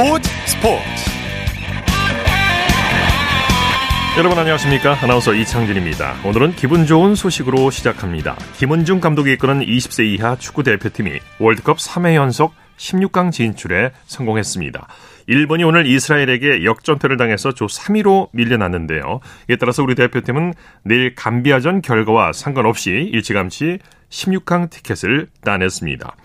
스포츠 스포츠. 여러분 안녕하십니까? 아나운서 이창진입니다. 오늘은 기분 좋은 소식으로 시작합니다. 김은중 감독이 이끄는 20세 이하 축구 대표팀이 월드컵 3회 연속 16강 진출에 성공했습니다. 일본이 오늘 이스라엘에게 역전패를 당해서 조 3위로 밀려났는데요. 이에 따라서 우리 대표팀은 내일 감비아전 결과와 상관없이 일찌감치 16강 티켓을 따냈습니다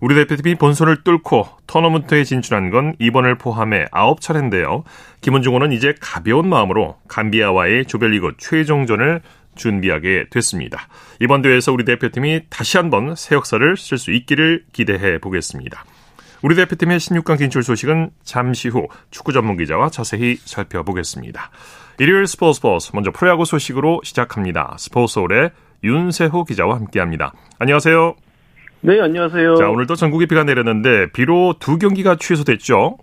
우리 대표팀이 본선을 뚫고 토너먼트에 진출한 건 이번을 포함해 9차례인데요. 김은중호는 이제 가벼운 마음으로 감비아와의 조별리그 최종전을 준비하게 됐습니다. 이번 대회에서 우리 대표팀이 다시 한번 새 역사를 쓸 수 있기를 기대해 보겠습니다. 우리 대표팀의 16강 진출 소식은 잠시 후 축구 전문 기자와 자세히 살펴보겠습니다. 일요일 스포츠 스포츠 먼저 프로야구 소식으로 시작합니다. 스포츠홀의 윤세호 기자와 함께합니다. 안녕하세요. 네, 안녕하세요. 자, 오늘도 전국에 비가 내렸는데 비로 두 경기가 취소됐죠?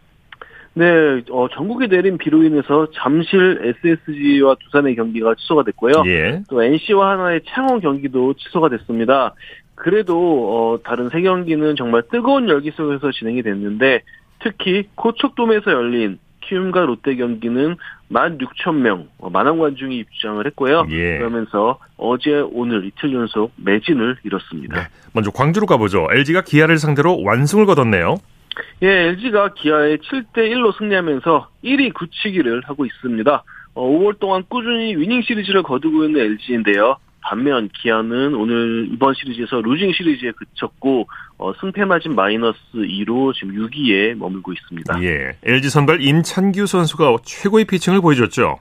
네, 어, 전국에 내린 비로 인해서 잠실 SSG와 두산의 경기가 취소가 됐고요. 예. 또 NC와 하나의 창원 경기도 취소가 됐습니다. 그래도 어, 다른 세 경기는 정말 뜨거운 열기 속에서 진행이 됐는데 특히 고척돔에서 열린 키움과 롯데 경기는 16,000명, 어, 만원 관중이 입장을 했고요. 예. 그러면서 어제 오늘 이틀 연속 매진을 이뤘습니다. 네. 먼저 광주로 가보죠. LG가 기아를 상대로 완승을 거뒀네요. 예, LG가 기아에 7대 1로 승리하면서 1위 굳히기를 하고 있습니다. 어, 5월 동안 꾸준히 위닝 시리즈를 거두고 있는 LG인데요. 반면 기아는 오늘 이번 시리즈에서 루징 시리즈에 그쳤고 어, 승패 마진 마이너스 2로 지금 6위에 머물고 있습니다. 예. LG 선발 임찬규 선수가 최고의 피칭을 보여줬죠.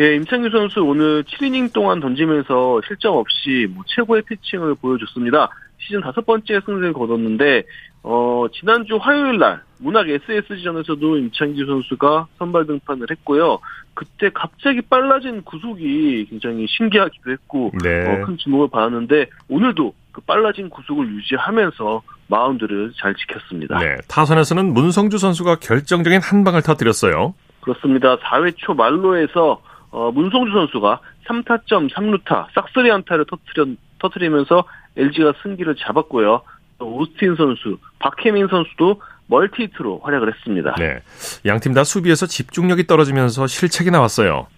예, 임창규 선수 오늘 7이닝 동안 던지면서 실점 없이 뭐 최고의 피칭을 보여줬습니다. 시즌 다섯 번째 승리를 거뒀는데 어, 지난주 화요일 날 문학 SSG전에서도 임창규 선수가 선발 등판을 했고요. 그때 갑자기 빨라진 구속이 굉장히 신기하기도 했고 네. 어, 큰 주목을 받았는데 오늘도 그 빨라진 구속을 유지하면서 마운드를 잘 지켰습니다. 네. 타선에서는 문성주 선수가 결정적인 한 방을 터뜨렸어요. 그렇습니다. 4회 초 말로에서 어, 문성주 선수가 3타점 3루타 싹쓸이 안타를 터뜨려, 터뜨리면서 LG가 승기를 잡았고요. 또 오스틴 선수, 박혜민 선수도 멀티히트로 활약을 했습니다. 네. 양팀 다 수비에서 집중력이 떨어지면서 실책이 나왔어요.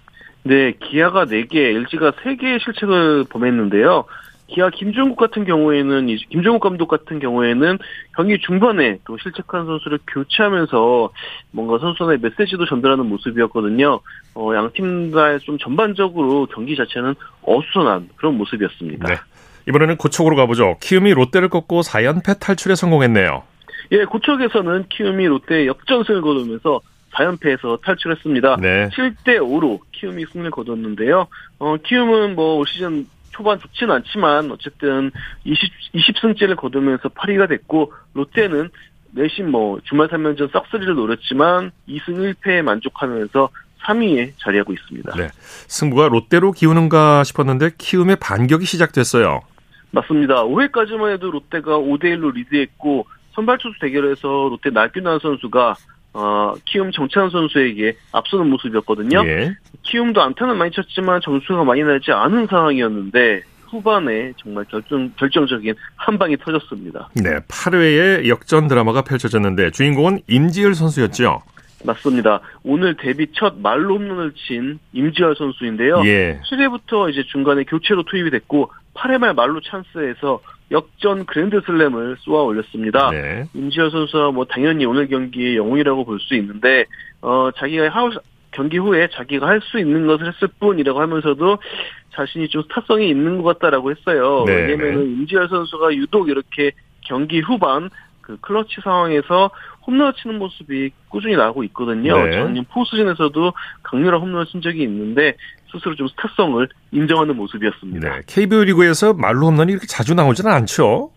네, 기아가 4개, LG가 3개의 실책을 범했는데요. 기아 김종국 같은 경우에는, 이- 김종국 감독 같은 경우에는 경기 중반에 또 실책한 선수를 교체하면서 뭔가 선수의 메시지도 전달하는 모습이었거든요. 어, 양팀 다좀 전반적으로 경기 자체는 어수선한 그런 모습이었습니다. 네. 이번에는 고척으로 가보죠. 키움이 롯데를 꺾고 4연패 탈출에 성공했네요. 예, 고척에서는 키움이 롯데의 역전승을 거두면서 4연패에서 탈출했습니다. 네. 7대 5로 키움이 승리를 거뒀는데요. 어, 키움은 뭐 올 시즌 초반 좋지는 않지만 어쨌든 20, 20승째를 거두면서 8위가 됐고 롯데는 내심 뭐 주말 3연전 싹쓸이를 노렸지만 2승 1패에 만족하면서 3위에 자리하고 있습니다. 네. 승부가 롯데로 기우는가 싶었는데 키움의 반격이 시작됐어요. 맞습니다. 5회까지만 해도 롯데가 5대1로 리드했고 선발 투수 대결에서 롯데 나균환 선수가 어, 키움 정찬 선수에게 앞서는 모습이었거든요. 예. 키움도 안타는 많이 쳤지만 점수가 많이 나지 않은 상황이었는데 후반에 정말 결정, 결정적인 한 방이 터졌습니다. 네. 8회에 역전 드라마가 펼쳐졌는데 주인공은 임지열 선수였죠. 맞습니다. 오늘 데뷔 첫 말로 홈런을 친 임지열 선수인데요. 예. 7회부터 이제 중간에 교체로 투입이 됐고 8회 말 말로 찬스에서 역전 그랜드슬램을 쏘아 올렸습니다. 네. 임지열 선수가 뭐 당연히 오늘 경기의 영웅이라고 볼 수 있는데 어 자기가 하, 경기 후에 자기가 할 수 있는 것을 했을 뿐이라고 하면서도 자신이 좀 스타성이 있는 것 같다라고 했어요. 네, 왜냐면은 임지열 선수가 유독 이렇게 경기 후반 그 클러치 상황에서 홈런을 치는 모습이 꾸준히 나오고 있거든요. 네. 작년 포스즌에서도 강렬한 홈런을 친 적이 있는데 스스로 좀 스타성을 인정하는 모습이었습니다. 네. KBO 리그에서 말로 홈런이 이렇게 자주 나오지는 않죠.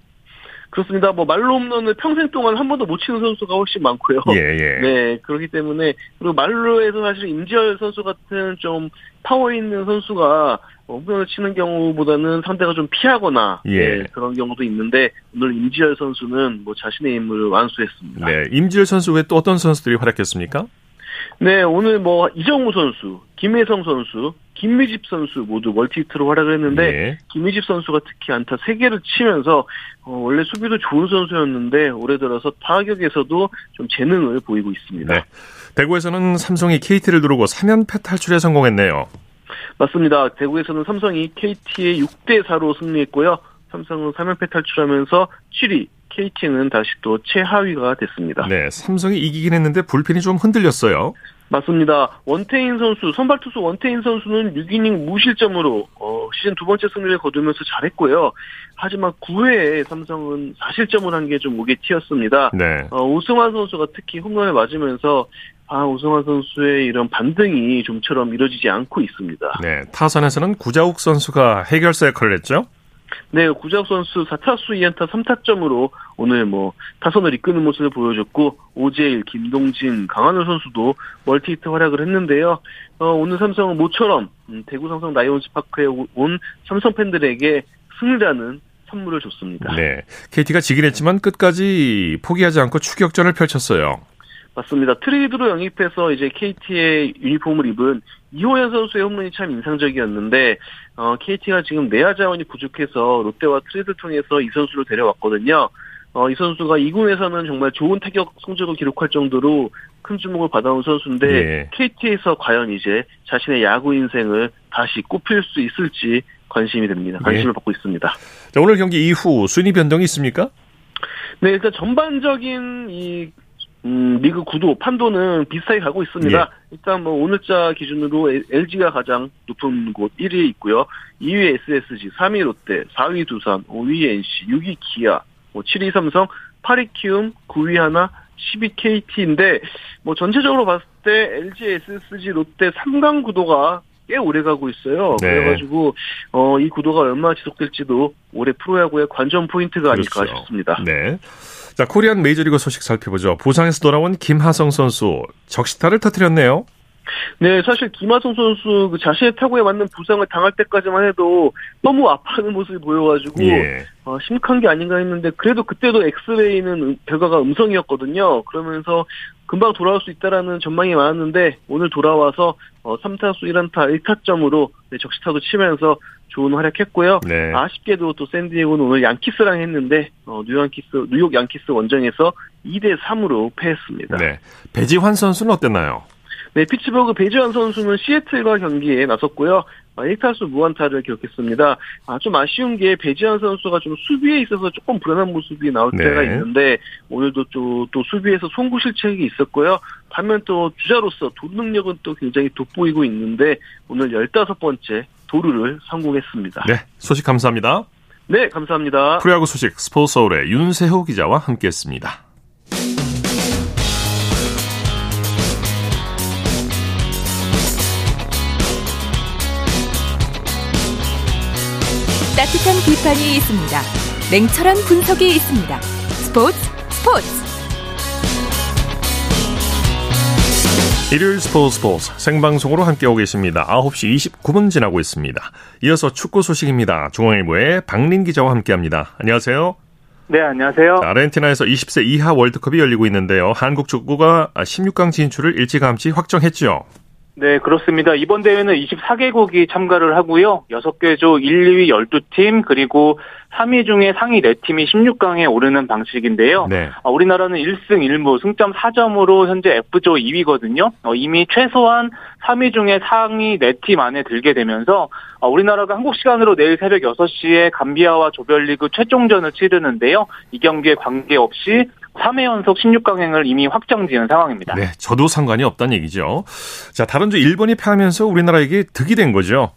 그렇습니다. 뭐 말로 홈런을 평생 동안 한 번도 못 치는 선수가 훨씬 많고요. 예, 예. 네, 그렇기 때문에 그리고 만루에서 사실 임지열 선수 같은 좀 파워 있는 선수가 홈런을 치는 경우보다는 상대가 좀 피하거나 예. 네, 그런 경우도 있는데 오늘 임지열 선수는 뭐 자신의 임무를 완수했습니다. 네. 임지열 선수 외에 또 어떤 선수들이 활약했습니까? 네, 오늘 뭐 이정후 선수, 김혜성 선수, 김휘집 선수 모두 멀티히트로 활약을 했는데 예. 김휘집 선수가 특히 안타 3개를 치면서 어, 원래 수비도 좋은 선수였는데 올해 들어서 타격에서도 좀 재능을 보이고 있습니다. 네. 대구에서는 삼성이 KT를 누르고 3연패 탈출에 성공했네요. 맞습니다. 대구에서는 삼성이 KT의 6대 4로 승리했고요. 삼성은 3연패 탈출하면서 7위, KT는 다시 또 최하위가 됐습니다. 네, 삼성이 이기긴 했는데 불펜이 좀 흔들렸어요. 맞습니다. 원태인 선수, 선발 투수 원태인 선수는 6이닝 무실점으로 어, 시즌 두 번째 승리를 거두면서 잘했고요. 하지만 9회에 삼성은 4실점을 한 게 좀 옥에 티였습니다. 네. 어, 오승환 선수가 특히 홈런을 맞으면서 아, 오승환 선수의 이런 반등이 좀처럼 이루어지지 않고 있습니다. 네, 타선에서는 구자욱 선수가 해결사 역할을 했죠? 네, 구자욱 선수 4타수 2안타 3타점으로 오늘 뭐 타선을 이끄는 모습을 보여줬고 오재일, 김동진, 강한울 선수도 멀티히트 활약을 했는데요. 어, 오늘 삼성은 모처럼 음, 대구 삼성 라이온즈 파크에 온 삼성 팬들에게 승리라는 선물을 줬습니다. 네, KT가 지긴 했지만 끝까지 포기하지 않고 추격전을 펼쳤어요. 맞습니다. 트레이드로 영입해서 이제 KT의 유니폼을 입은 이호연 선수의 홈런이 참 인상적이었는데 어, KT가 지금 내야 자원이 부족해서 롯데와 트레이드 통해서 이 선수를 데려왔거든요. 어, 이 선수가 2군에서는 정말 좋은 타격 성적을 기록할 정도로 큰 주목을 받아온 선수인데 예. KT에서 과연 이제 자신의 야구 인생을 다시 꽃피울 수 있을지 관심이 됩니다. 관심을 예. 받고 있습니다. 자, 오늘 경기 이후 순위 변동이 있습니까? 네, 일단 전반적인 이 음, 리그 구도 판도는 비슷하게 가고 있습니다. 예. 일단 뭐 오늘자 기준으로 LG가 가장 높은 곳 1위에 있고요. 2위 SSG, 3위 롯데, 4위 두산, 5위 NC, 6위 기아, 뭐 7위 삼성, 8위 키움, 9위 하나, 10위 KT인데 뭐 전체적으로 봤을 때 LG, SSG, 롯데 3강 구도가 꽤 오래 가고 있어요. 네. 그래가지고 어, 이 구도가 얼마나 지속될지도 올해 프로야구의 관전 포인트가 아닐까 그렇죠. 싶습니다. 네. 자, 코리안 메이저리그 소식 살펴보죠. 부상에서 돌아온 김하성 선수 적시타를 터뜨렸네요. 네, 사실 김하성 선수 그 자신의 타구에 맞는 부상을 당할 때까지만 해도 너무 아파하는 모습이 보여가지고 예. 어, 심각한 게 아닌가 했는데 그래도 그때도 엑스레이는 결과가 음성이었거든요. 그러면서 금방 돌아올 수 있다라는 전망이 많았는데 오늘 돌아와서 어, 3타수 1안타 1타점으로 네, 적시타도 치면서 좋은 활약했고요. 네. 아쉽게도 또 샌디에고는 오늘 양키스랑 했는데 어, 뉴양키스 뉴욕 양키스 원정에서 2대 3으로 패했습니다. 네. 배지환 선수는 어땠나요? 네, 피츠버그 배지환 선수는 시애틀과 경기에 나섰고요. 1타수 아, 무안타를 기록했습니다. 아, 좀 아쉬운 게 배지환 선수가 좀 수비에 있어서 조금 불안한 모습이 나올 네. 때가 있는데 오늘도 또, 또 수비에서 송구 실책이 있었고요. 반면 또 주자로서 도 능력은 또 굉장히 돋보이고 있는데 오늘 15번째 도루를 성공했습니다. 네, 소식 감사합니다. 네, 감사합니다. 프로야구 소식 스포츠 서울의 윤세호 기자와 함께했습니다. 따뜻한 비판이 있습니다. 냉철한 분석이 있습니다. 스포츠 스포츠 일요일 스포츠 스포츠 생방송으로 함께하고 계십니다. 9시 29분 지나고 있습니다. 이어서 축구 소식입니다. 중앙일보의 박린 기자와 함께합니다. 안녕하세요. 네, 안녕하세요. 아르헨티나에서 20세 이하 월드컵이 열리고 있는데요. 한국 축구가 16강 진출을 일찌감치 확정했죠. 네, 그렇습니다. 이번 대회는 24개국이 참가를 하고요. 6개 조 1, 2위 12팀, 그리고 3위 중에 상위 4팀이 16강에 오르는 방식인데요. 네. 어, 우리나라는 1승 1무 승점 4점으로 현재 F조 2위거든요. 어, 이미 최소한 3위 중에 상위 4팀 안에 들게 되면서 어, 우리나라가 한국 시간으로 내일 새벽 6시에 감비아와 조별리그 최종전을 치르는데요. 이 경기에 관계없이 3회 연속 16강행을 이미 확정 지은 상황입니다. 네, 저도 상관이 없다는 얘기죠. 자, 다른 주 일본이 패하면서 우리나라에게 득이 된 거죠.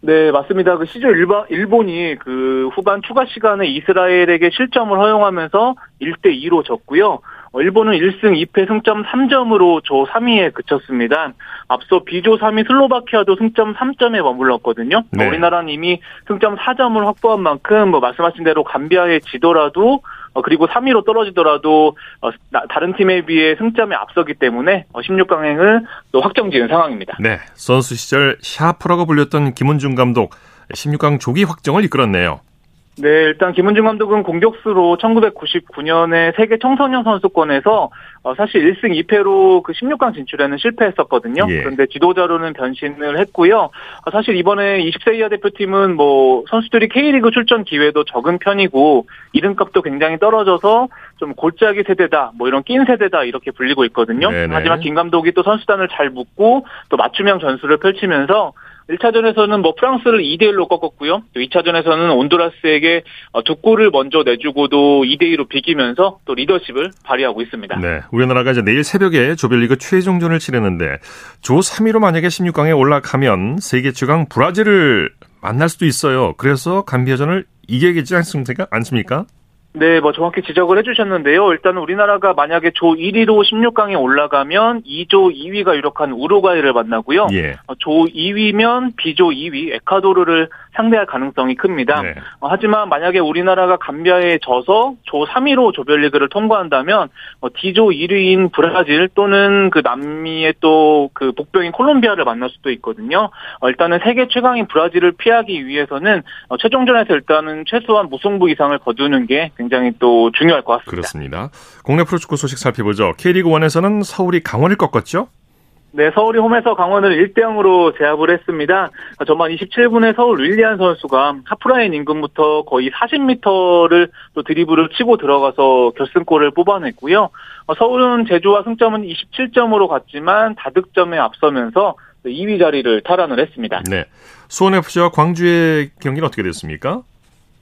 네, 맞습니다. 그 시즌 일본, 일본이 그 후반 추가 시간에 이스라엘에게 실점을 허용하면서 1대 2로 졌고요. 어, 일본은 1승 2패 승점 3점으로 조 3위에 그쳤습니다. 앞서 B조 3위 슬로바키아도 승점 3점에 머물렀거든요. 네. 우리나라는 이미 승점 4점을 확보한 만큼 뭐 말씀하신 대로 감비아에 지더라도 어, 그리고 3위로 떨어지더라도 어, 다른 팀에 비해 승점에 앞서기 때문에 16강행을 어, 또 확정지은 상황입니다. 네, 선수 시절 샤프라고 불렸던 김은중 감독 16강 조기 확정을 이끌었네요. 네, 일단 김은중 감독은 공격수로 1999년에 세계 청소년 선수권에서 어, 사실 1승 2패로 그 16강 진출에는 실패했었거든요. 예. 그런데 지도자로는 변신을 했고요. 어, 사실 이번에 20세 이하 대표팀은 뭐 선수들이 K리그 출전 기회도 적은 편이고 이름값도 굉장히 떨어져서 좀 골짜기 세대다, 뭐 이런 낀 세대다 이렇게 불리고 있거든요. 네네. 하지만 김 감독이 또 선수단을 잘 묶고 또 맞춤형 전술을 펼치면서 1차전에서는 뭐 프랑스를 2대1로 꺾었고요. 또 2차전에서는 온두라스에게 어, 두 골을 먼저 내주고도 2대2로 비기면서 또 리더십을 발휘하고 있습니다. 네. 우리나라가 이제 내일 새벽에 조별리그 최종전을 치르는데 조 3위로 만약에 16강에 올라가면 세계 최강 브라질을 만날 수도 있어요. 그래서 감비아전을 이겨야겠지 않습니까? 네, 뭐 정확히 지적을 해주셨는데요. 일단 우리나라가 만약에 조 1위로 16강에 올라가면 2조 2위가 유력한 우루과이를 만나고요. 예. 어, 조 2위면 B조 2위 에콰도르를 상대할 가능성이 큽니다. 네. 어, 하지만 만약에 우리나라가 감비아에 져서 조 3위로 조별리그를 통과한다면 어, D조 1위인 브라질 또는 그 남미의 또 그 복병인 콜롬비아를 만날 수도 있거든요. 어, 일단은 세계 최강인 브라질을 피하기 위해서는 어, 최종전에서 일단은 최소한 무승부 이상을 거두는 게 굉장히 또 중요할 것 같습니다. 그렇습니다. 국내 프로축구 소식 살펴보죠. K리그 1에서는 서울이 강원을 꺾었죠? 네, 서울이 홈에서 강원을 1대 0으로 제압을 했습니다. 전반 27분에 서울 윌리안 선수가 하프라인 인근부터 거의 40m를 또 드리블을 치고 들어가서 결승골을 뽑아냈고요. 서울은 제주와 승점은 27점으로 갔지만 다득점에 앞서면서 2위 자리를 탈환을 했습니다. 네. 수원FC와 광주의 경기는 어떻게 됐습니까?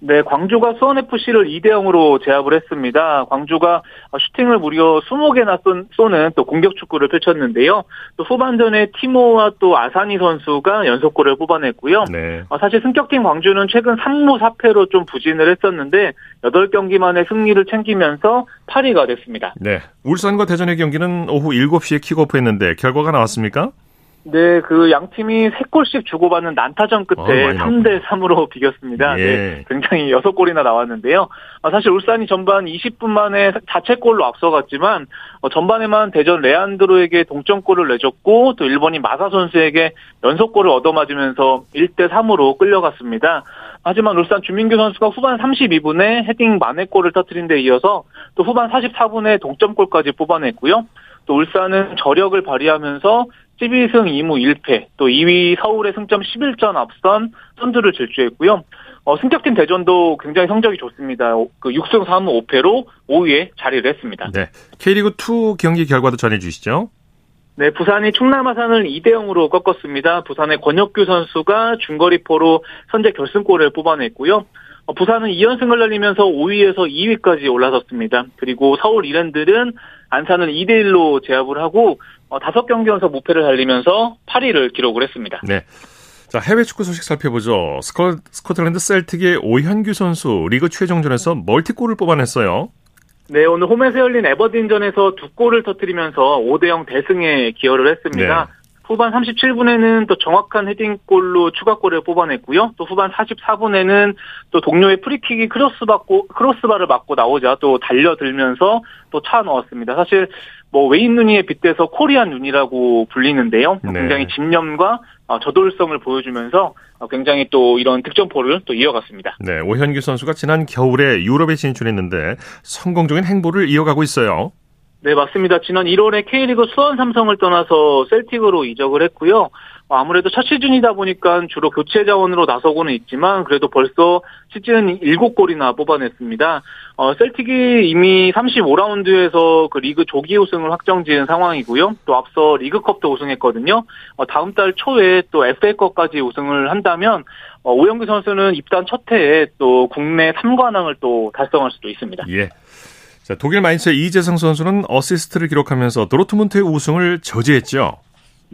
네, 광주가 수원FC를 2대 0으로 제압을 했습니다. 광주가 슈팅을 무려 20개나 쏘는 또 공격 축구를 펼쳤는데요. 또 후반전에 티모와 또 아사니 선수가 연속골을 뽑아냈고요. 네. 어, 사실 승격팀 광주는 최근 3무 4패로 좀 부진을 했었는데 8경기 만에 승리를 챙기면서 8위가 됐습니다. 네. 울산과 대전의 경기는 오후 7시에 킥오프했는데 결과가 나왔습니까? 네, 그 양 팀이 3골씩 주고받는 난타전 끝에 어, 3대 3으로 비겼습니다. 예. 네, 굉장히 6골이나 나왔는데요. 아, 사실 울산이 전반 20분 만에 자책골로 앞서갔지만 어, 전반에만 대전 레안드로에게 동점골을 내줬고 또 일본인 마사 선수에게 연속골을 얻어맞으면서 1대 3으로 끌려갔습니다. 하지만 울산 주민규 선수가 후반 32분에 헤딩 만회골을 터트린 데 이어서 또 후반 44분에 동점골까지 뽑아냈고요. 또 울산은 저력을 발휘하면서 12승 2무 1패, 또 2위 서울의 승점 11점 앞선 선두를 질주했고요. 어, 승격팀 대전도 굉장히 성적이 좋습니다. 그 6승 3무 5패로 5위에 자리를 했습니다. 네. K리그2 경기 결과도 전해주시죠. 네, 부산이 충남 아산을 2대 0으로 꺾었습니다. 부산의 권혁규 선수가 중거리포로 선제 결승골을 뽑아냈고요. 어, 부산은 2연승을 날리면서 5위에서 2위까지 올라섰습니다. 그리고 서울 이랜들은 안산을 2대 1로 제압을 하고 어, 5경기 연속 무패를 달리면서 8위를 기록을 했습니다. 네. 자, 해외 축구 소식 살펴보죠. 스코, 스코틀랜드 셀틱의 오현규 선수 리그 최종전에서 멀티골을 뽑아냈어요. 네, 오늘 홈에서 열린 에버딘전에서 두 골을 터뜨리면서 5대0 대승에 기여를 했습니다. 네. 후반 37분에는 또 정확한 헤딩골로 추가골을 뽑아냈고요. 또 후반 44분에는 또 동료의 프리킥이 크로스 받고 크로스바를 맞고 나오자 또 달려들면서 또 차 넣었습니다. 사실 뭐 웨인 누니에 빗대서 코리안 눈이라고 불리는데요. 네. 굉장히 집념과 어, 저돌성을 보여주면서 어, 굉장히 또 이런 득점포를 또 이어갔습니다. 네, 오현규 선수가 지난 겨울에 유럽에 진출했는데 성공적인 행보를 이어가고 있어요. 네, 맞습니다. 지난 1월에 K리그 수원 삼성을 떠나서 셀틱으로 이적을 했고요. 아무래도 첫 시즌이다 보니까 주로 교체 자원으로 나서고는 있지만 그래도 벌써 시즌 7골이나 뽑아냈습니다. 어, 셀틱이 이미 35라운드에서 그 리그 조기 우승을 확정 지은 상황이고요. 또 앞서 리그컵도 우승했거든요. 어, 다음 달 초에 또 FA컵까지 우승을 한다면 어, 오현규 선수는 입단 첫 해에 또 국내 3관왕을 또 달성할 수도 있습니다. 예. 자, 독일 마인츠의 이재성 선수는 어시스트를 기록하면서 도르트문트의 우승을 저지했죠.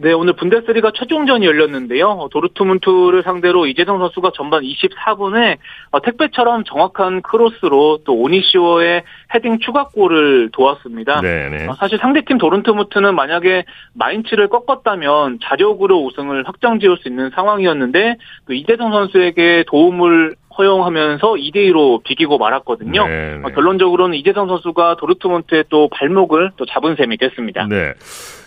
네, 오늘 분데스리가 최종전이 열렸는데요. 도르트문트를 상대로 이재성 선수가 전반 24분에 어, 택배처럼 정확한 크로스로 또 오니시오의 헤딩 추가골을 도왔습니다. 네네. 네. 어, 사실 상대팀 도르트문트는 만약에 마인츠를 꺾었다면 자력으로 우승을 확정 지을 수 있는 상황이었는데 또 이재성 선수에게 도움을 허용하면서 2대2로 비기고 말았거든요. 네, 네. 어, 결론적으로는 이재성 선수가 도르트문트의 또 발목을 또 잡은 셈이 됐습니다. 네.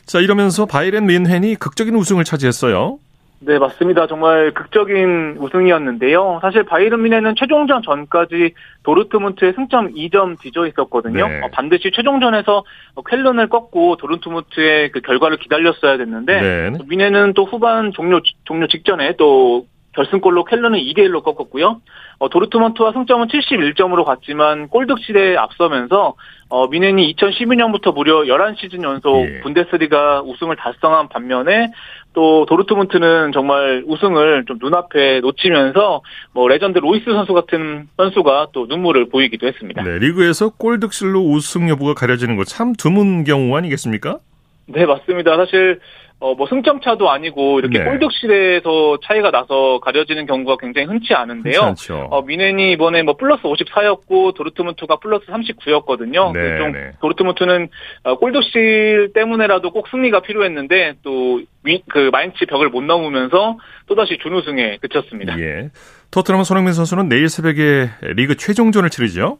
자, 이러면서 바이렌 민헨이 극적인 우승을 차지했어요. 네, 맞습니다. 정말 극적인 우승이었는데요. 사실 바이른 미네는 최종전 전까지 도르트문트의 승점 2점 뒤져 있었거든요. 네. 어, 반드시 최종전에서 쾰른을 꺾고 도르트문트의 그 결과를 기다렸어야 됐는데 네. 미네는 또 후반 종료 종료 직전에 또 결승골로 켈런은 2대 1로 꺾었고요. 어, 도르트먼트와 승점은 71점으로 갔지만 골득실에 앞서면서 어, 미넨이 2012년부터 무려 11시즌 연속 예. 분데스리가 우승을 달성한 반면에 또 도르트문트는 정말 우승을 좀 눈앞에 놓치면서 뭐 레전드 로이스 선수 같은 선수가 또 눈물을 보이기도 했습니다. 네, 리그에서 골득실로 우승 여부가 가려지는 거 참 드문 경우 아니겠습니까? 네, 맞습니다. 사실 어, 뭐 승점 차도 아니고 이렇게 네. 골득실에서 차이가 나서 가려지는 경우가 굉장히 흔치 않은데요. 어, 뮌헨이 이번에 뭐 플러스 54였고 도르트문트가 플러스 39였거든요. 네, 좀 네. 도르트문트는 어, 골득실 때문에라도 꼭 승리가 필요했는데 또 그 마인츠 벽을 못 넘으면서 또다시 준우승에 그쳤습니다. 예. 토트넘 손흥민 선수는 내일 새벽에 리그 최종전을 치르죠.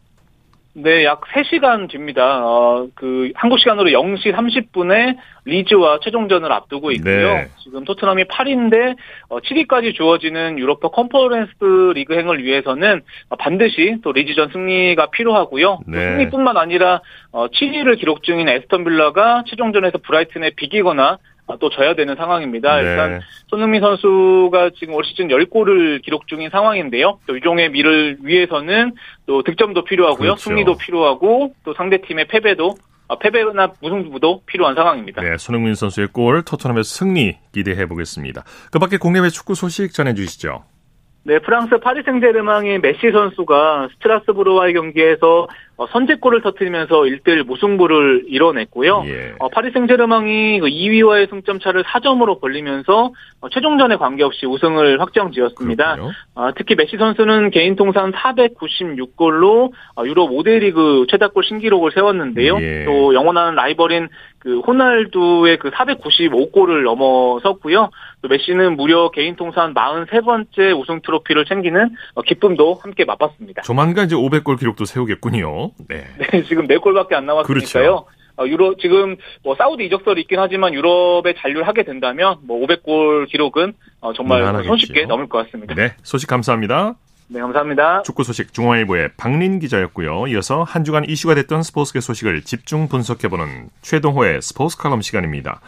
네, 약 3시간 뒤입니다. 어, 그, 한국 시간으로 0시 30분에 리즈와 최종전을 앞두고 있고요. 네. 지금 토트넘이 8위인데, 어, 7위까지 주어지는 유로파 컨퍼런스 리그행을 위해서는 반드시 또 리즈전 승리가 필요하고요. 네. 승리뿐만 아니라, 어, 7위를 기록 중인 애스턴 빌라가 최종전에서 브라이튼에 비기거나 아, 또 져야 되는 상황입니다. 네. 일단 손흥민 선수가 지금 올 시즌 10골을 기록 중인 상황인데요. 또 유종의 미를 위해서는 또 득점도 필요하고요. 그렇죠. 승리도 필요하고 또 상대팀의 패배도 아, 패배나 무승부도 필요한 상황입니다. 네, 손흥민 선수의 골, 토트넘의 승리 기대해 보겠습니다. 그 밖에 국내외 축구 소식 전해 주시죠. 네, 프랑스 파리 생제르맹의 메시 선수가 스트라스부르와의 경기에서 어, 선제골을 터뜨리면서 1대1 무승부를 이뤄냈고요. 예. 어, 파리 생제르맹이 2위와의 그 승점 차를 4점으로 벌리면서 어, 최종전에 관계없이 우승을 확정지었습니다. 특히 메시 선수는 개인 통산 496골로 유럽 5대 리그 최다골 신기록을 세웠는데요. 예. 또 영원한 라이벌인 그 호날두의 그 495골을 넘어섰고요. 또 메시는 무려 개인 통산 43번째 우승 트로피를 챙기는 기쁨도 함께 맛봤습니다. 조만간 이제 500골 기록도 세우겠군요. 네. 네 지금 4골밖에 안 남았으니까요. 그렇죠. 어, 유로 지금 뭐 사우디 이적설이 있긴 하지만 유럽에 잔류를 하게 된다면 뭐 500골 기록은 어, 정말 손쉽게 넘을 것 같습니다. 네, 소식 감사합니다. 네, 감사합니다. 축구 소식 중앙일보의 박린 기자였고요. 이어서 한 주간 이슈가 됐던 스포츠계 소식을 집중 분석해보는 최동호의 스포츠 칼럼 시간입니다.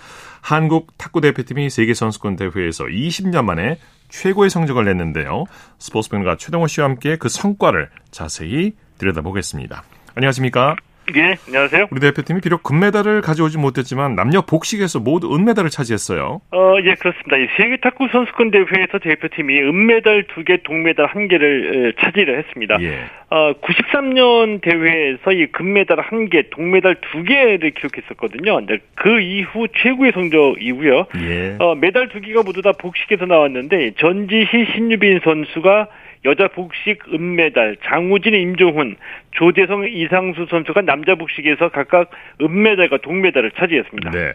한국 탁구 대표팀이 세계 선수권 대회에서 20년 만에 최고의 성적을 냈는데요. 스포츠평가 최동호 씨와 함께 그 성과를 자세히 들여다보겠습니다. 안녕하십니까? 예, 안녕하세요. 우리 대표팀이 비록 금메달을 가져오지 못했지만 남녀 복식에서 모두 은메달을 차지했어요. 어, 예, 그렇습니다. 이 세계 탁구 선수권 대회에서 대표팀이 은메달 2개, 동메달 1개를 차지를 했습니다. 예. 어, 93년 대회에서 이 금메달 1개, 동메달 2개를 기록했었거든요. 근데 그 이후 최고의 성적이고요. 예. 어, 메달 2개가 모두 다 복식에서 나왔는데 전지희 신유빈 선수가 여자 복식 은메달, 장우진, 임종훈, 조대성, 이상수 선수가 남자 복식에서 각각 은메달과 동메달을 차지했습니다. 네.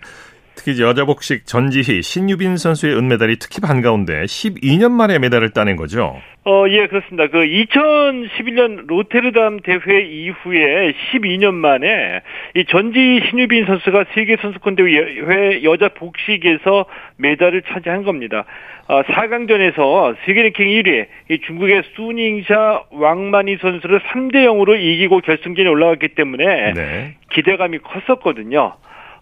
특히 여자 복식 전지희, 신유빈 선수의 은메달이 특히 반가운데 12년 만에 메달을 따낸 거죠. 어, 예, 그렇습니다. 그 2011년 로테르담 대회 이후에 12년 만에 이 전지 신유빈 선수가 세계 선수권 대회 여자 복식에서 메달을 차지한 겁니다. 어, 4강전에서 세계 랭킹 1위 이 중국의 수닝샤 왕만이 선수를 3대 0으로 이기고 결승전에 올라갔기 때문에 네. 기대감이 컸었거든요.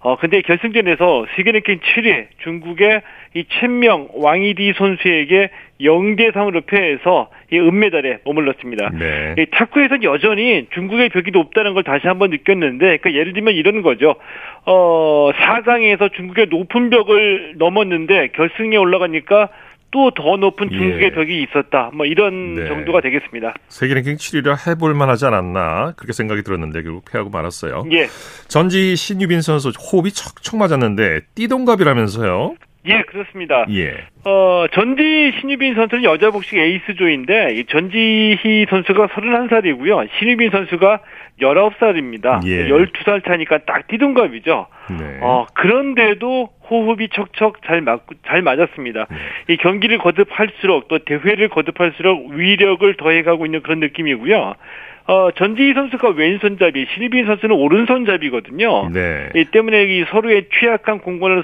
어, 근데 결승전에서 세계 랭킹 7위 중국의 이 첸명 왕이디 선수에게 0대 3으로 패해서 이 은메달에 머물렀습니다. 네. 이 탁구에서는 여전히 중국의 벽이 높다는 걸 다시 한번 느꼈는데, 그 예를 들면 이런 거죠. 어, 4강에서 중국의 높은 벽을 넘었는데 결승에 올라가니까 또 더 높은 중국의 예. 벽이 있었다. 뭐 이런 네. 정도가 되겠습니다. 세계 랭킹 7위를 해볼 만하지 않았나 그렇게 생각이 들었는데 결국 패하고 말았어요. 예. 전지 신유빈 선수 호흡이 척척 맞았는데 띠동갑이라면서요? 예, 그렇습니다. 예. 어, 전지 신유빈 선수는 여자 복식 에이스조인데 전지희 선수가 31살이고요. 신유빈 선수가 19살입니다. 예. 12살 차니까 딱 띠동갑이죠. 네. 어, 그런데도 호흡이 척척 잘 맞고 잘 맞았습니다. 네. 이 경기를 거듭할수록 또 대회를 거듭할수록 위력을 더해가고 있는 그런 느낌이고요. 어, 전지희 선수가 왼손잡이, 신유빈 선수는 오른손잡이거든요. 네. 이 때문에 이 서로의 취약한 공간을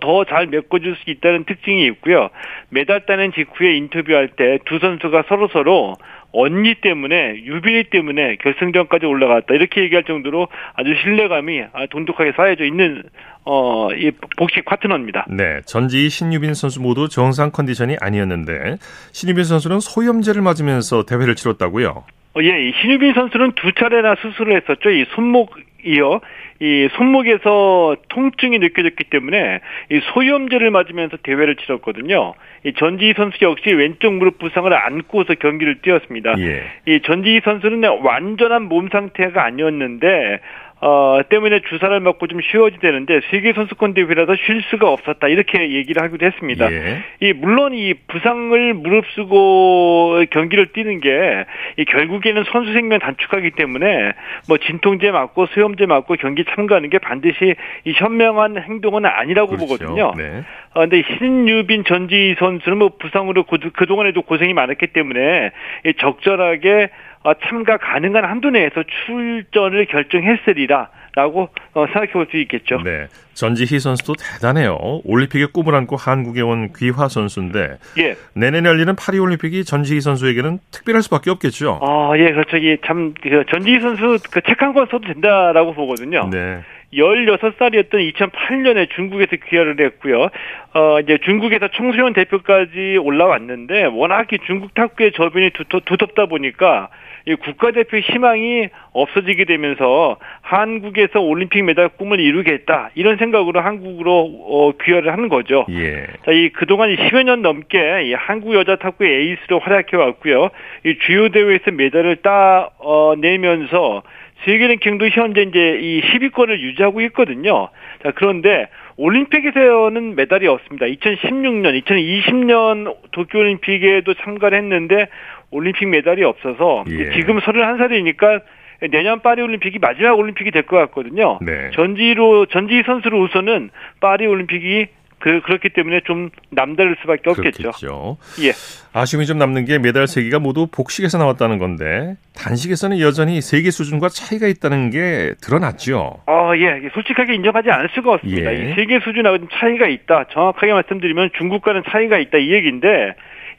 더잘 메꿔줄 수 있다는 특징이 있고요. 메달 따는 직후에 인터뷰할 때 두 선수가 서로 서로 언니 때문에 유빈이 때문에 결승전까지 올라갔다 이렇게 얘기할 정도로 아주 신뢰감이 돈독하게 쌓여져 있는 어 이 복식 파트너입니다. 네, 전지희 신유빈 선수 모두 정상 컨디션이 아니었는데 신유빈 선수는 소염제를 맞으면서 대회를 치렀다고요. 어, 예, 신유빈 선수는 두 차례나 수술을 했었죠. 이 손목이요. 이 손목에서 통증이 느껴졌기 때문에 이 소염제를 맞으면서 대회를 치렀거든요. 이 전지희 선수 역시 왼쪽 무릎 부상을 안고서 경기를 뛰었습니다. 예. 이 전지희 선수는 완전한 몸 상태가 아니었는데 어, 때문에 주사를 맞고 좀 쉬어야 되는데 세계 선수권 대회라서 쉴 수가 없었다 이렇게 얘기를 하기도 했습니다. 예. 이 물론 이 부상을 무릅쓰고 경기를 뛰는 게 이 결국에는 선수 생명 단축하기 때문에 뭐 진통제 맞고 수염제 맞고 경기 참가하는 게 반드시 이 현명한 행동은 아니라고 그렇죠. 보거든요. 네. 어, 근데 신유빈 전지 선수는 뭐 부상으로 그 동안에도 고생이 많았기 때문에 이 적절하게 어, 참가 가능한 한도 내에서 출전을 결정했으리라. 라고 어, 생각해 볼 수 있겠죠. 네. 전지희 선수도 대단해요. 올림픽의 꿈을 안고 한국에 온 귀화 선수인데 예. 내년에 열리는 파리 올림픽이 전지희 선수에게는 특별할 수밖에 없겠죠. 아, 예, 그렇죠. 예, 참 그 전지희 선수 그 책 한 권 써도 된다라고 보거든요. 네. 16살이었던 2008년에 중국에서 귀화를 했고요. 어, 이제 중국에서 청소년 대표까지 올라왔는데 워낙 중국 탁구의 저변이 두텁, 두텁다 보니까 이 국가대표 희망이 없어지게 되면서 한국에서 올림픽 메달 꿈을 이루겠다 이런 생각으로 한국으로 어, 귀화를 하는 거죠. 예. 자, 이 그동안 10여 년 넘게 이 한국 여자 탁구의 에이스로 활약해 왔고요. 이 주요 대회에서 메달을 따 어, 내면서 세계 랭킹도 현재 이제 이 10위권을 유지하고 있거든요. 자, 그런데 올림픽에서는 메달이 없습니다. 2016년, 2020년 도쿄올림픽에도 참가를 했는데 올림픽 메달이 없어서 예. 지금 31살이니까 내년 파리 올림픽이 마지막 올림픽이 될 것 같거든요. 네. 전지로 전지 선수로서는 파리 올림픽이 그, 그렇기 때문에 좀 남다를 수밖에 없겠죠. 그렇겠죠. 예. 아쉬움이 좀 남는 게 메달 3개가 모두 복식에서 나왔다는 건데 단식에서는 여전히 세계 수준과 차이가 있다는 게 드러났죠. 어, 예. 솔직하게 인정하지 않을 수가 없습니다. 예. 세계 수준하고 차이가 있다. 정확하게 말씀드리면 중국과는 차이가 있다 이 얘기인데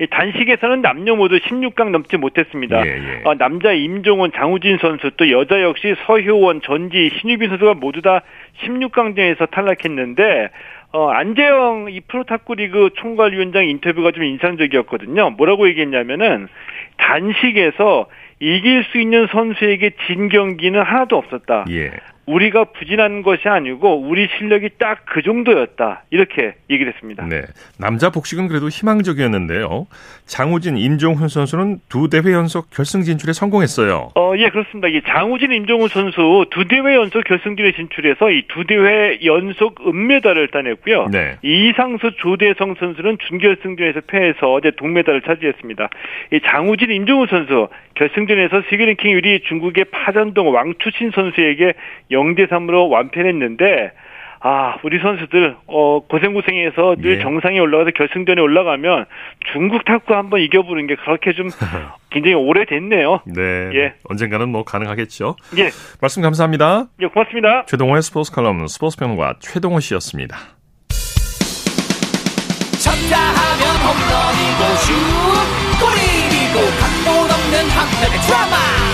단식에서는 남녀 모두 16강 넘지 못했습니다. 예, 예. 어, 남자 임종원, 장우진 선수 또 여자 역시 서효원, 전지, 신유빈 선수가 모두 다 16강전에서 탈락했는데 어, 안재영 이 프로탁구 리그 총괄위원장 인터뷰가 좀 인상적이었거든요. 뭐라고 얘기했냐면은 단식에서 이길 수 있는 선수에게 진 경기는 하나도 없었다. 예. 우리가 부진한 것이 아니고 우리 실력이 딱 그 정도였다. 이렇게 얘기를 했습니다. 네. 남자 복식은 그래도 희망적이었는데요. 장우진, 임종훈 선수는 두 대회 연속 결승 진출에 성공했어요. 어, 예, 그렇습니다. 이 장우진, 임종훈 선수 두 대회 연속 결승전에 진출해서 이 두 대회 연속 은메달을 따냈고요. 네. 이상수, 조대성 선수는 준결승전에서 패해서 어제 동메달을 차지했습니다. 이 장우진, 임종훈 선수 결승전에서 세계 랭킹 1위 중국의 파전동 왕추신 선수에게 0대 3으로 완패했는데 아, 우리 선수들, 어, 고생 고생해서 늘 예. 정상에 올라가서 결승전에 올라가면 중국 탁구 한번 이겨보는 게 그렇게 좀 굉장히 오래됐네요. 네. 예. 언젠가는 뭐 가능하겠죠. 예. 말씀 감사합니다. 예, 고맙습니다. 최동호의 스포츠 칼럼 스포츠 평론가 최동호 씨였습니다. 쳤다 하면 홈런이고 슛, 골이고 각본 없는 한편의 드라마.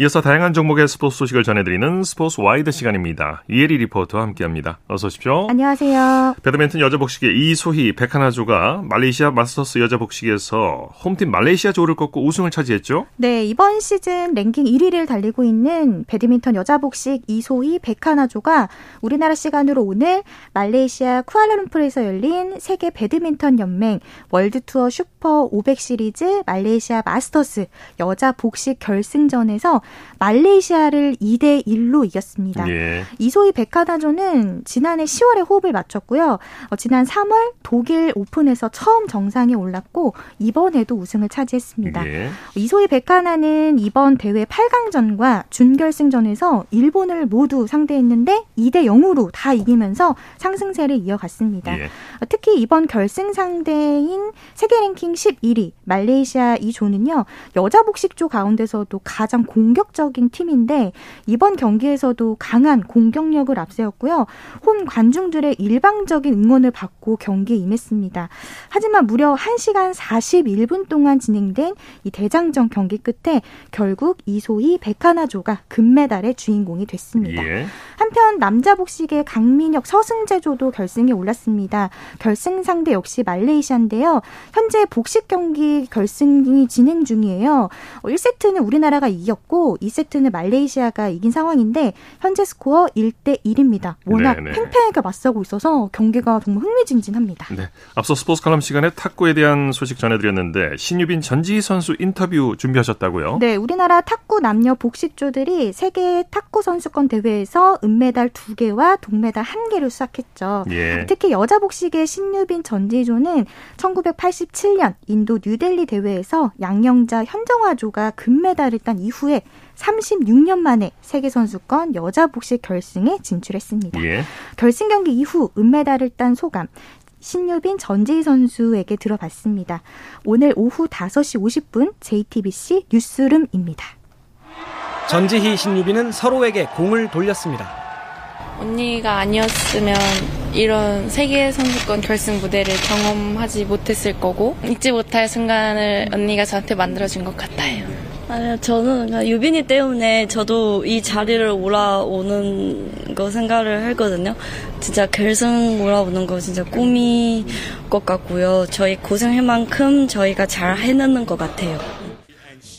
이어서 다양한 종목의 스포츠 소식을 전해드리는 스포츠 와이드 시간입니다. 이혜리 리포터와 함께합니다. 어서 오십시오. 안녕하세요. 배드민턴 여자 복식의 이소희, 백하나조가 말레이시아 마스터스 여자 복식에서 홈팀 말레이시아 조를 꺾고 우승을 차지했죠? 네, 이번 시즌 랭킹 1위를 달리고 있는 배드민턴 여자 복식 이소희, 백하나조가 우리나라 시간으로 오늘 말레이시아 쿠알라룸푸르에서 열린 세계 배드민턴 연맹 월드투어 슈퍼 500 시리즈 말레이시아 마스터스 여자 복식 결승전에서 말레이시아를 2대 1로 이겼습니다. 예. 이소희 백하나조는 지난해 10월에 호흡을 맞췄고요. 어, 지난 3월 독일 오픈에서 처음 정상에 올랐고 이번에도 우승을 차지했습니다. 예. 이소희 백하나는 이번 대회 8강전과 준결승전에서 일본을 모두 상대했는데 2대 0으로 다 이기면서 상승세를 이어갔습니다. 예. 어, 특히 이번 결승 상대인 세계 랭킹 11위 말레이시아 이 조는요. 여자 복식조 가운데서도 가장 공 격적인 팀인데 이번 경기에서도 강한 공격력을 앞세웠고요. 홈 관중들의 일방적인 응원을 받고 경기에 임했습니다. 하지만 무려 1시간 41분 동안 진행된 이 대장정 경기 끝에 결국 이소희 백하나조가 금메달의 주인공이 됐습니다. 예. 한편 남자 복식의 강민혁 서승재조도 결승에 올랐습니다. 결승 상대 역시 말레이시아인데요. 현재 복식 경기 결승이 진행 중이에요. 1세트는 우리나라가 이겼고 2세트는 말레이시아가 이긴 상황인데 현재 스코어 1대 1입니다. 워낙 네네. 팽팽하게 맞서고 있어서 경기가 정말 흥미진진합니다. 네. 앞서 스포츠 칼럼 시간에 탁구에 대한 소식 전해드렸는데 신유빈 전지희 선수 인터뷰 준비하셨다고요? 네, 우리나라 탁구 남녀 복식조들이 세계 탁구 선수권 대회에서 은메달 2개와 동메달 1개를 수확했죠. 예. 특히 여자 복식의 신유빈 전지조는 1987년 인도 뉴델리 대회에서 양영자 현정화조가 금메달을 딴 이후에 36년 만에 세계선수권 여자 복식 결승에 진출했습니다. 예. 결승 경기 이후 은메달을 딴 소감, 신유빈 전재희 선수에게 들어봤습니다. 오늘 오후 5시 50분 JTBC 뉴스룸입니다. 전지희 신유빈은 서로에게 공을 돌렸습니다. 언니가 아니었으면 이런 세계 선수권 결승 무대를 경험하지 못했을 거고 잊지 못할 순간을 언니가 저한테 만들어준 것 같아요. 아니요, 저는 유빈이 때문에 저도 이 자리를 올라오는 거 생각을 했거든요. 진짜 결승 올라오는 거 진짜 꿈이 것 같고요. 저희 고생할 만큼 저희가 잘 해내는 것 같아요.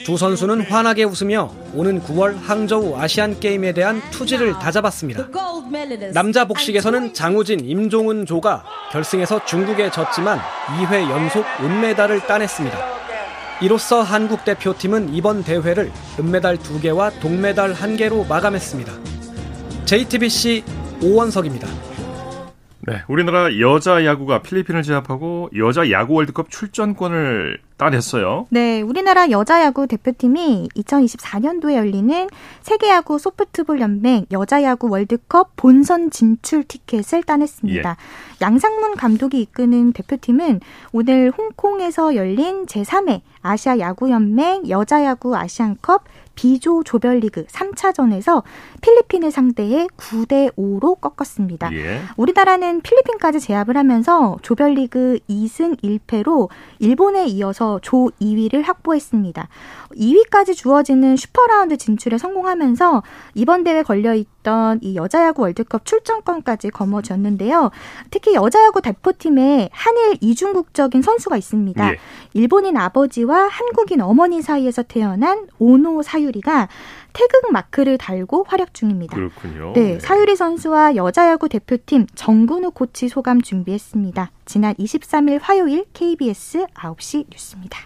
두 선수는 환하게 웃으며 오는 9월 항저우 아시안 게임에 대한 투지를 다잡았습니다. 남자 복식에서는 장우진, 임종은 조가 결승에서 중국에 졌지만 2회 연속 은메달을 따냈습니다. 이로써 한국 대표팀은 이번 대회를 은메달 2개와 동메달 1개로 마감했습니다. JTBC 오원석입니다. 네, 우리나라 여자 야구가 필리핀을 제압하고 여자 야구 월드컵 출전권을 따냈어요. 네, 우리나라 여자 야구 대표팀이 2024년도에 열리는 세계 야구 소프트볼 연맹 여자 야구 월드컵 본선 진출 티켓을 따냈습니다. 예. 양상문 감독이 이끄는 대표팀은 오늘 홍콩에서 열린 제3회 아시아 야구 연맹 여자 야구 아시안컵 B조 조별리그 3차전에서 필리핀을 상대해 9대 5로 꺾었습니다. 예. 우리나라는 필리핀까지 제압을 하면서 조별리그 2승 1패로 일본에 이어서 조 2위를 확보했습니다. 2위까지 주어지는 슈퍼라운드 진출에 성공하면서 이번 대회 걸려 있던 이 여자야구 월드컵 출전권까지 거머쥐었는데요. 특히 여자야구 대표팀에 한일 이중국적인 선수가 있습니다. 예. 일본인 아버지와 한국인 어머니 사이에서 태어난 오노 사유리가 태극 마크를 달고 활약 중입니다. 그렇군요. 네, 네. 사유리 선수와 여자야구 대표팀 정근우 코치 소감 준비했습니다. 지난 23일 화요일 KBS 9시 뉴스입니다.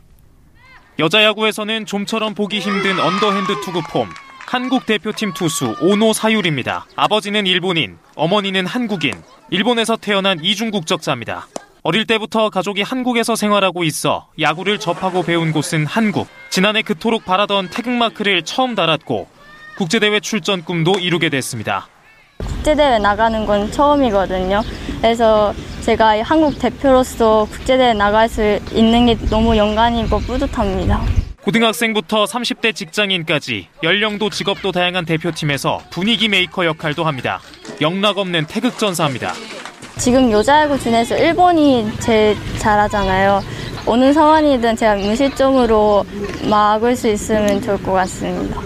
여자 야구에서는 좀처럼 보기 힘든 언더핸드 투구 폼. 한국 대표팀 투수 오노 사유리입니다. 아버지는 일본인, 어머니는 한국인. 일본에서 태어난 이중국적자입니다. 어릴 때부터 가족이 한국에서 생활하고 있어 야구를 접하고 배운 곳은 한국. 지난해 그토록 바라던 태극마크를 처음 달았고 국제대회 출전 꿈도 이루게 됐습니다. 국제대회 나가는 건 처음이거든요. 그래서 제가 한국 대표로서 국제대회 나갈 수 있는 게 너무 영광이고 뿌듯합니다. 고등학생부터 30대 직장인까지 연령도 직업도 다양한 대표팀에서 분위기 메이커 역할도 합니다. 영락 없는 태극전사입니다. 지금 여자야구 중에서 일본이 제일 잘하잖아요. 어느 상황이든 제가 무실점으로 막을 수 있으면 좋을 것 같습니다.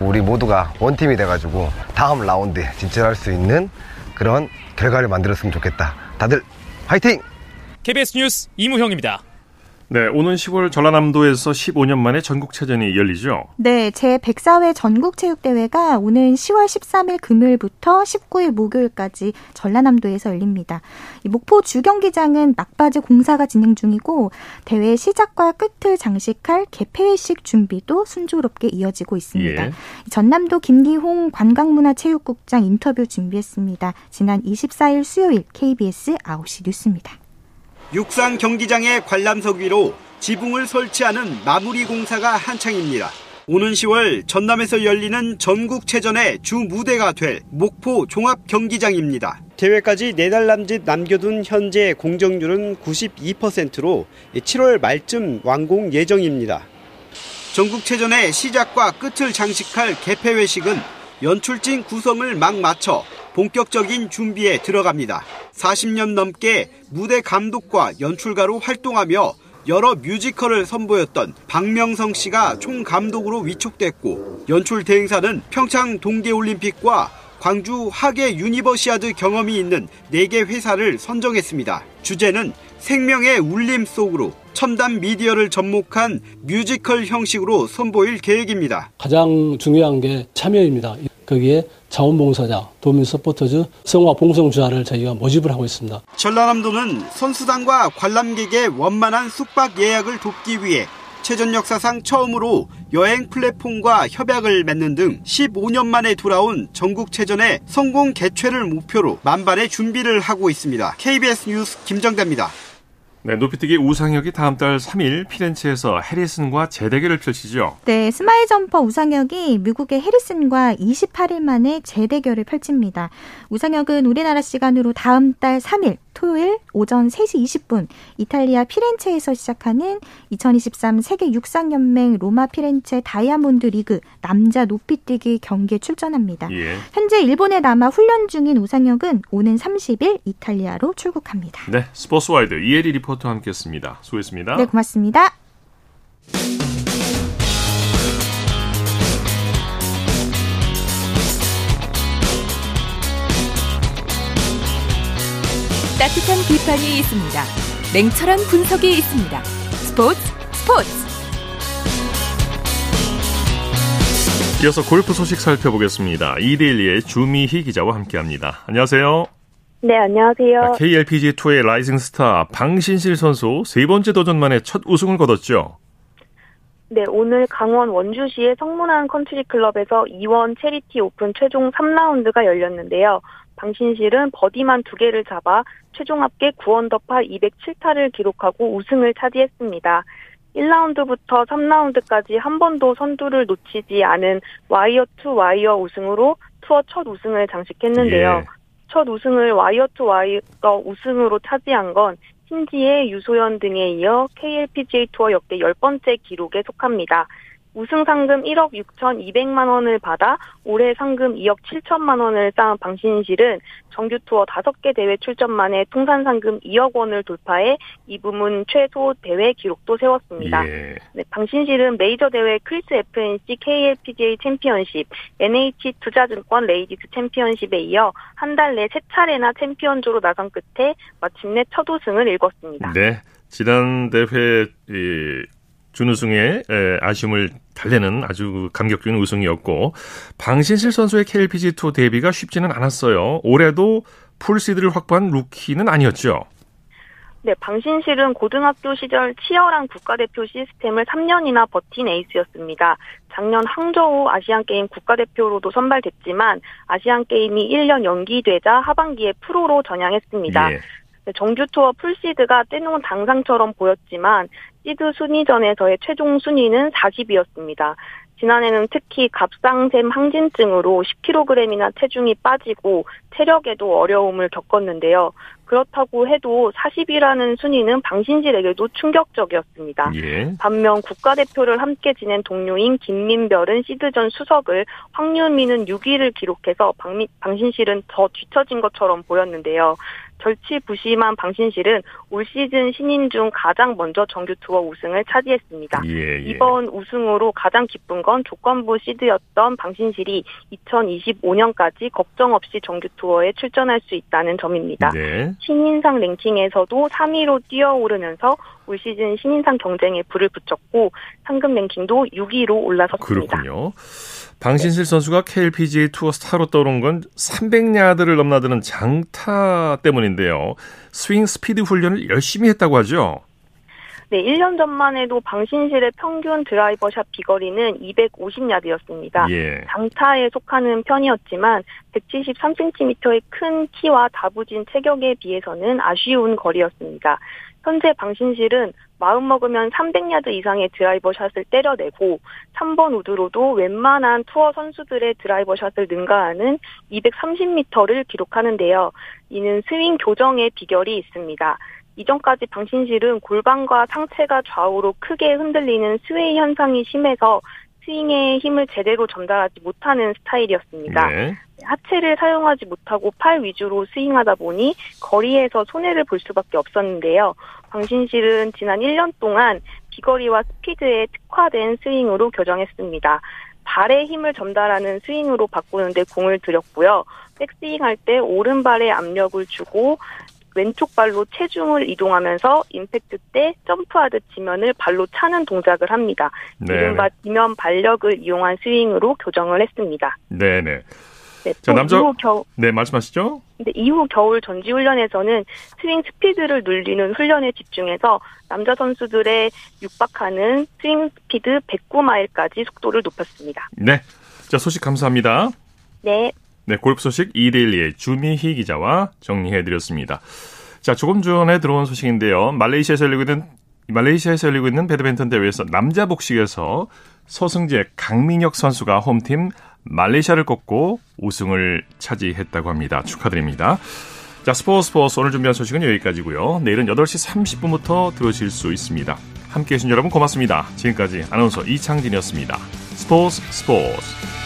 우리 모두가 one team이 돼가지고 다음 라운드에 진출할 수 있는 그런 결과를 만들었으면 좋겠다. 다들 화이팅! KBS 뉴스 이무형입니다. 네, 오는 10월 전라남도에서 15년 만에 전국체전이 열리죠. 네, 제 104회 전국체육대회가 오는 10월 13일 금요일부터 19일 목요일까지 전라남도에서 열립니다. 목포 주경기장은 막바지 공사가 진행 중이고 대회 시작과 끝을 장식할 개폐회식 준비도 순조롭게 이어지고 있습니다. 예. 전남도 김기홍 관광문화체육국장 인터뷰 준비했습니다. 지난 24일 수요일 KBS 9시 뉴스입니다. 육상 경기장의 관람석 위로 지붕을 설치하는 마무리 공사가 한창입니다. 오는 10월 전남에서 열리는 전국체전의 주 무대가 될 목포 종합경기장입니다. 대회까지 4달 남짓 남겨둔 현재 공정률은 92%로 7월 말쯤 완공 예정입니다. 전국체전의 시작과 끝을 장식할 개폐회식은 연출진 구성을 막 맞춰 본격적인 준비에 들어갑니다. 40년 넘게 무대 감독과 연출가로 활동하며 여러 뮤지컬을 선보였던 박명성 씨가 총감독으로 위촉됐고 연출 대행사는 평창 동계올림픽과 광주 하계 유니버시아드 경험이 있는 4개 회사를 선정했습니다. 주제는 생명의 울림 속으로 첨단 미디어를 접목한 뮤지컬 형식으로 선보일 계획입니다. 가장 중요한 게 참여입니다. 거기에 자원봉사자, 도민 서포터즈, 성화 봉송 주자를 저희가 모집을 하고 있습니다. 전라남도는 선수단과 관람객의 원만한 숙박 예약을 돕기 위해 체전 역사상 처음으로 여행 플랫폼과 협약을 맺는 등 15년 만에 돌아온 전국 체전의 성공 개최를 목표로 만반의 준비를 하고 있습니다. KBS 뉴스 김정대입니다. 네, 높이뛰기 우상혁이 다음 달 3일 피렌체에서 해리슨과 재대결을 펼치죠. 네, 스마일 점퍼 우상혁이 미국의 해리슨과 28일 만에 재대결을 펼칩니다. 우상혁은 우리나라 시간으로 다음 달 3일 토요일 오전 3시 20분 이탈리아 피렌체에서 시작하는 2023 세계 육상연맹 로마 피렌체 다이아몬드 리그 남자 높이뛰기 경기에 출전합니다. 예. 현재 일본에 남아 훈련 중인 우상혁은 오는 30일 이탈리아로 출국합니다. 네, 스포츠와이드 이혜리 리포터와 함께했습니다. 수고했습니다. 네, 고맙습니다. 따뜻한 비판이 있습니다. 냉철한 분석이 있습니다. 스포츠 스포츠. 이어서 골프 소식 살펴보겠습니다. 이데일리의 주미희 기자와 함께합니다. 안녕하세요. 네, 안녕하세요. KLPGA 투어의 rising 스타 방신실 선수 세 번째 도전 만에 첫 우승을 거뒀죠. 네, 오늘 강원 원주시의 성문안 컨트리 클럽에서 E1 채리티 오픈 최종 3라운드가 열렸는데요. 방신실은 버디만 두 개를 잡아 최종 합계 9언더파 207타를 기록하고 우승을 차지했습니다. 1라운드부터 3라운드까지 한 번도 선두를 놓치지 않은 와이어 투 와이어 우승으로 투어 첫 우승을 장식했는데요. 예. 첫 우승을 와이어 투 와이어 우승으로 차지한 건 신지애, 유소연 등에 이어 KLPGA 투어 역대 10번째 기록에 속합니다. 우승 상금 1억 6천2백만 원을 받아 올해 상금 2억 7천만 원을 쌓은 방신실은 정규 투어 5개 대회 출전 만에 통산 상금 2억 원을 돌파해 이 부문 최소 대회 기록도 세웠습니다. 예. 네, 방신실은 메이저 대회 크리스 F&C KLPGA 챔피언십, NH 투자증권 레이디스 챔피언십에 이어 한 달 내 세 차례나 챔피언조로 나선 끝에 마침내 첫 우승을 일궜습니다. 네. 지난 대회 준우승의 아쉬움을 달래는 아주 감격적인 우승이었고 방신실 선수의 KLPGA 투어 데뷔가 쉽지는 않았어요. 올해도 full seed를 확보한 루키는 아니었죠. 네, 방신실은 고등학교 시절 치열한 국가대표 시스템을 3년이나 버틴 에이스였습니다. 작년 항저우 아시안게임 국가대표로도 선발됐지만 아시안게임이 1년 연기되자 하반기에 프로로 전향했습니다. 예. 네, 정규 투어 풀시드가 떼놓은 당상처럼 보였지만 시드 순위전에서의 최종 순위는 40위였습니다. 지난해는 특히 갑상샘 항진증으로 10kg이나 체중이 빠지고 체력에도 어려움을 겪었는데요. 그렇다고 해도 40위라는 순위는 방신실에게도 충격적이었습니다. 예. 반면 국가대표를 함께 지낸 동료인 김민별은 시드전 수석을 황유미는 6위를 기록해서 방, 방신실은 더 뒤처진 것처럼 보였는데요. 절치 부심한 방신실은 올 시즌 신인 중 가장 먼저 정규 투어 우승을 차지했습니다. 예, 예. 이번 우승으로 가장 기쁜 건 조건부 시드였던 방신실이 2025년까지 걱정 없이 정규 투어에 출전할 수 있다는 점입니다. 네. 신인상 랭킹에서도 3위로 뛰어오르면서 올 시즌 신인상 경쟁에 불을 붙였고 상금 랭킹도 6위로 올라섰습니다. 그렇군요. 방신실 선수가 KLPGA 투어 스타로 떠오른 건 300야드를 넘나드는 장타 때문인데요. 스윙 스피드 훈련을 열심히 했다고 하죠. 네, 1년 전만 해도 방신실의 평균 드라이버샷 비거리는 250야드였습니다. 예. 장타에 속하는 편이었지만 173cm의 큰 키와 다부진 체격에 비해서는 아쉬운 거리였습니다. 현재 방신실은 마음먹으면 300야드 이상의 드라이버 샷을 때려내고 3번 우드로도 웬만한 투어 선수들의 드라이버 샷을 능가하는 230m를 기록하는데요. 이는 스윙 교정의 비결이 있습니다. 이전까지 방신실은 골반과 상체가 좌우로 크게 흔들리는 스웨이 현상이 심해서 스윙의 힘을 제대로 전달하지 못하는 스타일이었습니다. 네. 하체를 사용하지 못하고 팔 위주로 스윙하다 보니 거리에서 손해를 볼 수밖에 없었는데요. 방신실은 지난 1년 동안 비거리와 스피드에 특화된 스윙으로 교정했습니다. 발의 힘을 전달하는 스윙으로 바꾸는데 공을 들였고요. 백스윙 할 때 오른발에 압력을 주고 왼쪽 발로 체중을 이동하면서 임팩트 때 점프하듯 지면을 발로 차는 동작을 합니다. 네. 이른바 지면 발력을 이용한 스윙으로 교정을 했습니다. 네네. 네, 자, 남자 이후 겨... 네 말씀하시죠. 근데 이후 겨울 전지 훈련에서는 스윙 스피드를 늘리는 훈련에 집중해서 남자 선수들에 육박하는 스윙 스피드 109마일까지 속도를 높였습니다. 네. 자, 소식 감사합니다. 네. 네, 골프 소식 이데일리의 주미희 기자와 정리해드렸습니다. 자, 조금 전에 들어온 소식인데요. 말레이시아에서 열리고 있는 말레이시아에서 열리고 있는 배드민턴 대회에서 남자 복식에서 서승재 강민혁 선수가 홈팀 말레이시아를 꺾고 우승을 차지했다고 합니다. 축하드립니다. 자, 스포츠 스포츠 오늘 준비한 소식은 여기까지고요. 내일은 8시 30분부터 들으실 수 있습니다. 함께해 주신 여러분 고맙습니다. 지금까지 아나운서 이창진이었습니다. 스포츠 스포츠